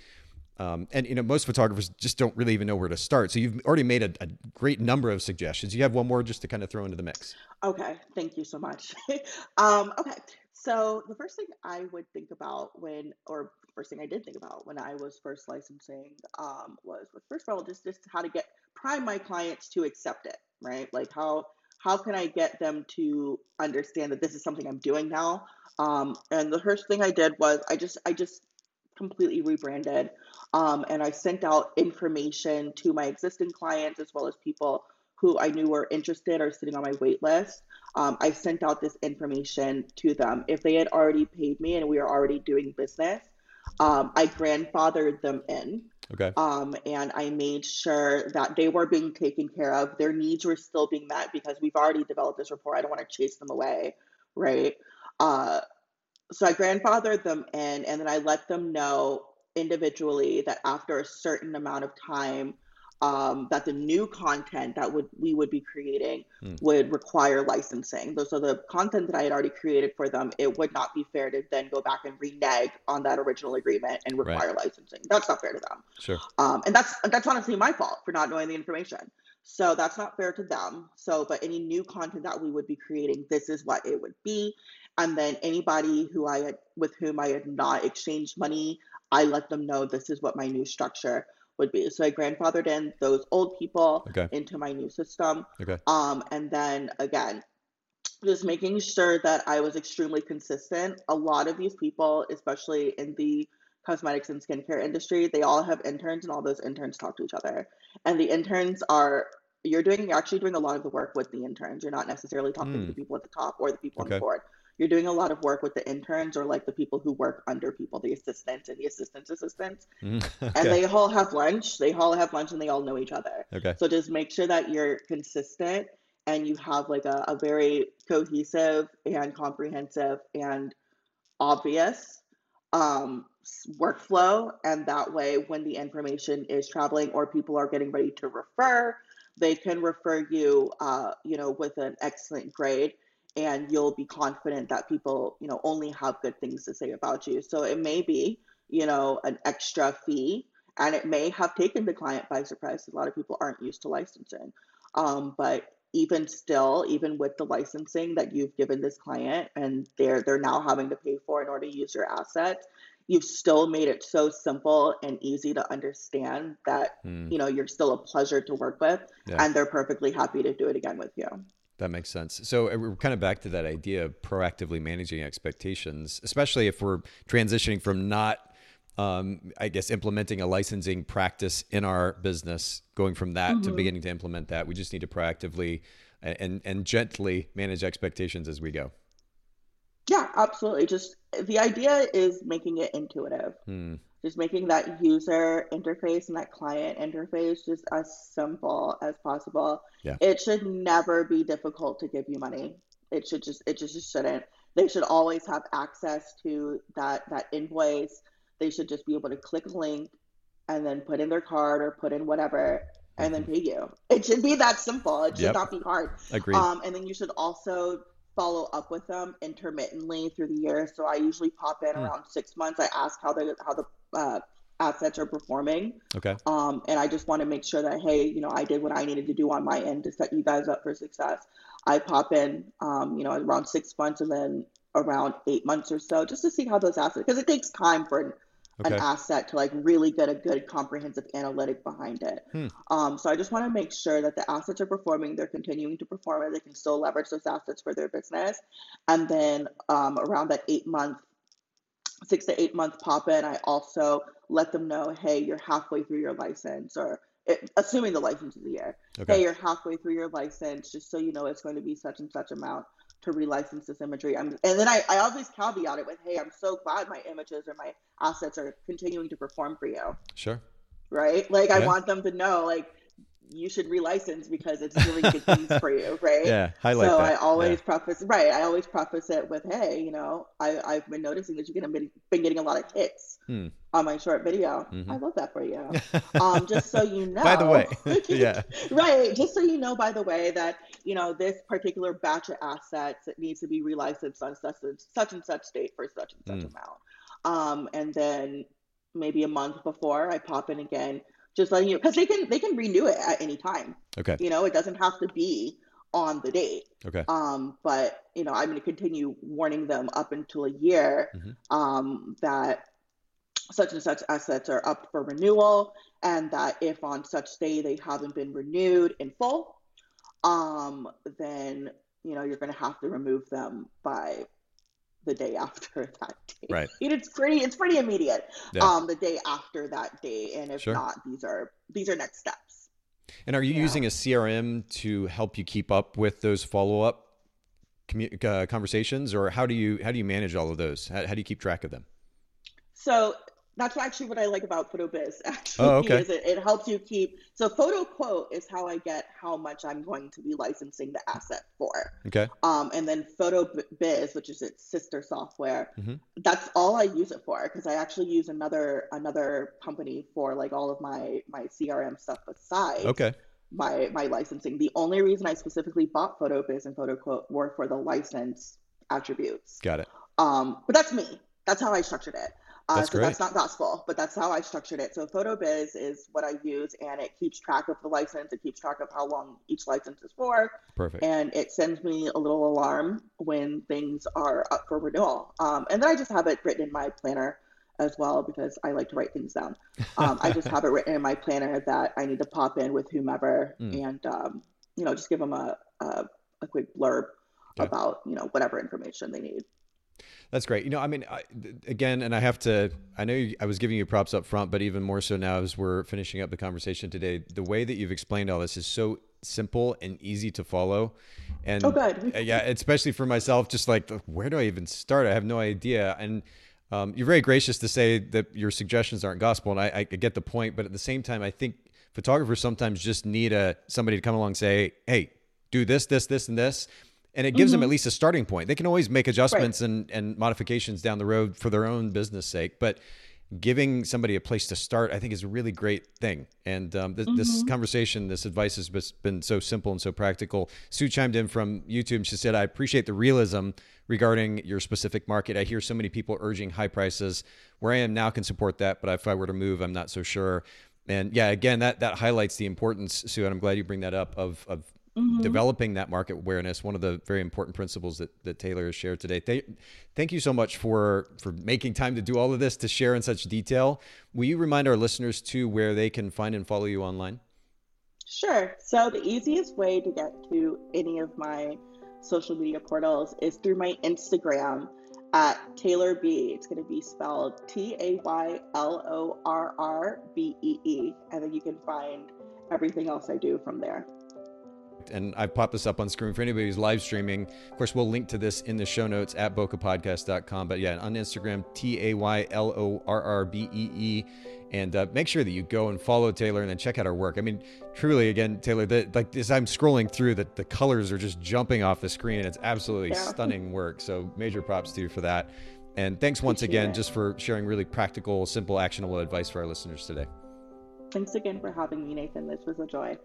Um, and you know, most photographers just don't really even know where to start. So you've already made a, a great number of suggestions. You have one more just to kind of throw into the mix. Okay, thank you so much. um, okay, so the first thing I would think about when, or first thing I did think about when I was first licensing um, was, first of all, just just how to get prime my clients to accept it, right? Like how how can I get them to understand that this is something I'm doing now? Um, and the first thing I did was I just I just completely rebranded, um, and I sent out information to my existing clients as well as people who I knew were interested or sitting on my wait list. Um, I sent out this information to them. If they had already paid me and we were already doing business, um, I grandfathered them in. Okay. Um, and I made sure that they were being taken care of. Their needs were still being met because we've already developed this rapport. I don't want to chase them away, right? Uh, so I grandfathered them in, and then I let them know individually that after a certain amount of time, um, that the new content that would we would be creating mm. would require licensing. So the content that I had already created for them, it would not be fair to then go back and renege on that original agreement and require right. licensing. That's not fair to them. Sure. Um, and that's that's honestly my fault for not knowing the information. So that's not fair to them. So, but any new content that we would be creating, this is what it would be. And then anybody who I had with whom I had not exchanged money, I let them know this is what my new structure would be. So I grandfathered in those old people okay. into my new system. Okay. Um, and then again, just making sure that I was extremely consistent. A lot of these people, especially in the cosmetics and skincare industry, they all have interns, and all those interns talk to each other. And the interns are you're doing you're actually doing a lot of the work with the interns. You're not necessarily talking mm. to the hmm. people at the top or the people okay. on the board you're doing a lot of work with the interns or like the people who work under people, the assistants and the assistants' assistants. Mm, okay. And they all have lunch. They all have lunch and they all know each other. Okay. So just make sure that you're consistent and you have like a, a very cohesive and comprehensive and obvious um, workflow. And that way, when the information is traveling or people are getting ready to refer, they can refer you, uh, you know, with an excellent grade and you'll be confident that people, you know, only have good things to say about you. So it may be, you know, an extra fee and it may have taken the client by surprise. A lot of people aren't used to licensing. Um, but even still, even with the licensing that you've given this client and they're they're now having to pay for in order to use your assets, you've still made it so simple and easy to understand that mm. you know you're still a pleasure to work with yeah. and they're perfectly happy to do it again with you. That makes sense. So uh, we're kind of back to that idea of proactively managing expectations, especially if we're transitioning from not, um, I guess, implementing a licensing practice in our business, going from that mm-hmm. to beginning to implement that. We just need to proactively and and gently manage expectations as we go. Yeah, absolutely. Just the idea is making it intuitive. Hmm just making that user interface and that client interface just as simple as possible. Yeah. It should never be difficult to give you money. It should just it just, just shouldn't. They should always have access to that that invoice. They should just be able to click a link and then put in their card or put in whatever and then mm-hmm. pay you. It should be that simple. It should yep. not be hard. Agreed. Um, and then you should also follow up with them intermittently through the year. So I usually pop in mm. around six months. I ask how the how the uh, assets are performing. Okay. Um, and I just want to make sure that hey, you know, I did what I needed to do on my end to set you guys up for success. I pop in, um, you know, around six months and then around eight months or so, just to see how those assets, because it takes time for okay. an asset to like really get a good comprehensive analytic behind it. Hmm. Um, so I just want to make sure that the assets are performing, they're continuing to perform, and they can still leverage those assets for their business. And then um, around that eight month, six to eight month pop in, I also let them know, hey, you're halfway through your license, or it, assuming the license is a year. Okay. Hey, you're halfway through your license, just so you know it's going to be such and such amount to relicense this imagery. I'm, and then I, I always caveat it with, hey, I'm so glad my images or my assets are continuing to perform for you. Sure. Right? Like, yeah. I want them to know, like, you should relicense because it's doing good things for you, right? Yeah, highlight so that. I always yeah. preface, right? I always preface it with, "Hey, you know, I, I've been noticing that you've been, been getting a lot of hits hmm. on my short video. Mm-hmm. I love that for you. um, just so you know. by the way, yeah, right. Just so you know, by the way, that you know this particular batch of assets it needs to be relicensed on such and such and such date for such and such mm. amount. Um, and then maybe a month before, I pop in again just letting you because they can they can renew it at any time. Okay. You know, it doesn't have to be on the date. Okay. Um, but you know, I'm going to continue warning them up until a year mm-hmm. um, that such and such assets are up for renewal, and that if on such day they haven't been renewed in full, um, then you know you're going to have to remove them by the day after that day. Right. It's pretty it's pretty immediate. Um, the day after that day, and if sure. not, these are these are next steps. And are you yeah. using a CRM to help you keep up with those follow up commu- uh, conversations, or how do you how do you manage all of those? How, how do you keep track of them? So that's actually what I like about fotoBiz. Actually, oh, okay. is it, it helps you keep. So fotoQuote is how I get how much I'm going to be licensing the asset for. Okay. Um, and then fotoBiz, which is its sister software, mm-hmm. that's all I use it for because I actually use another another company for like all of my my CRM stuff besides. Okay. My my licensing. The only reason I specifically bought fotoBiz and fotoQuote were for the license attributes. Got it. Um, but that's me. That's how I structured it. Uh, that's so great. that's not gospel, but that's how I structured it. So fotoBiz is what I use, and it keeps track of the license. It keeps track of how long each license is for. Perfect. And it sends me a little alarm when things are up for renewal. Um, and then I just have it written in my planner as well because I like to write things down. Um, I just have it written in my planner that I need to pop in with whomever mm. and um, you know just give them a a, a quick blurb okay. about you know whatever information they need. That's great. You know, I mean, I, again, and I have to, I know I was giving you props up front, but even more so now as we're finishing up the conversation today, the way that you've explained all this is so simple and easy to follow. And oh, good. yeah, especially for myself, just like, where do I even start? I have no idea. And um, you're very gracious to say that your suggestions aren't gospel. And I, I get the point. But at the same time, I think photographers sometimes just need a somebody to come along and say, hey, do this, this, this, and this and it gives mm-hmm. them at least a starting point. They can always make adjustments right. and, and modifications down the road for their own business sake, but giving somebody a place to start, I think, is a really great thing. And um, th- mm-hmm. this conversation, this advice has been so simple and so practical. Sue chimed in from YouTube. She said, "I appreciate the realism regarding your specific market. I hear so many people urging high prices. Where I am now can support that, but if I were to move, I'm not so sure." And yeah, again, that that highlights the importance, Sue, and I'm glad you bring that up of of mm-hmm. developing that market awareness. One of the very important principles that, that Taylor has shared today. Th- thank you so much for for making time to do all of this to share in such detail. Will you remind our listeners too where they can find and follow you online? Sure. So the easiest way to get to any of my social media portals is through my Instagram at Taylor B. It's going to be spelled T A Y L O R R B E E. And then you can find everything else I do from there. And I've popped this up on screen for anybody who's live streaming. Of course, we'll link to this in the show notes at bokehpodcast.com. But yeah, on Instagram, T A Y L O R R B E E. And uh, make sure that you go and follow Taylor and then check out her work. I mean, truly, again, Taylor, the, like as I'm scrolling through, the, the colors are just jumping off the screen. And it's absolutely yeah. stunning work. So major props to you for that. And thanks once Appreciate again it. just for sharing really practical, simple, actionable advice for our listeners today. Thanks again for having me, Nathan. This was a joy.